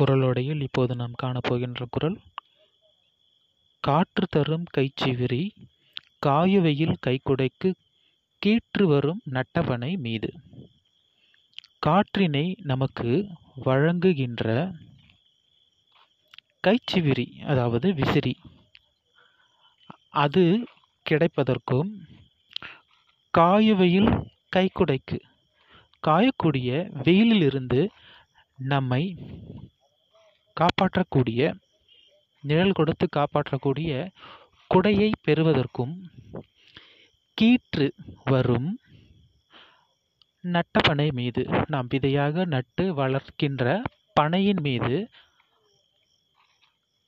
குறளுடையில் இப்போது நாம் காணப்போகின்ற குறள் காற்று தரும் கைச்சிவிரி காயுவையில் கைக்குடைக்கு கீற்று வரும் நட்டவனை மீது. காற்றினை நமக்கு வழங்குகின்ற கைச்சிவிரி அதாவது விசிறி அது கிடைப்பதற்கும் காயுவையில் கைக்குடைக்கு காயக்கூடிய வெயிலிலிருந்து நம்மை காப்பாற்றக்கூடிய நிழல் கொடுத்து காப்பாற்றக்கூடிய குடையை பெறுவதற்கும் கீற்று வரும் நட்ட பனை மீது நாம் விதையாக நட்டு வளர்க்கின்ற பனையின் மீது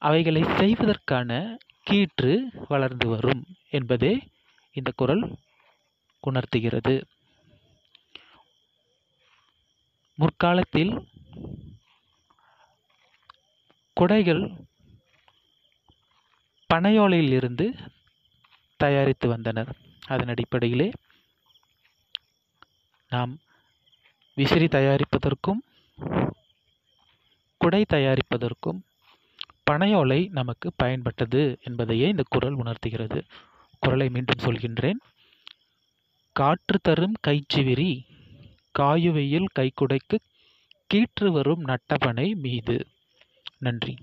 அவைகளை செய்வதற்கான கீற்று வளர்ந்து வரும் என்பதே இந்த குரல் உணர்த்துகிறது. முற்காலத்தில் குடைகள் பனையோலையில் இருந்து தயாரித்து வந்தனர். அதன் அடிப்படையிலே நாம் விசிறி தயாரிப்பதற்கும் குடை தயாரிப்பதற்கும் பனையோலை நமக்கு பயன்பட்டது என்பதையே இந்த குரல் உணர்த்துகிறது. குரலை மீண்டும் சொல்கின்றேன். காற்று தரும் கைச்சிவிரி காயுவையில் கைக்குடைக்கு கீற்று வரும் நட்டபனை மீது. நன்றி.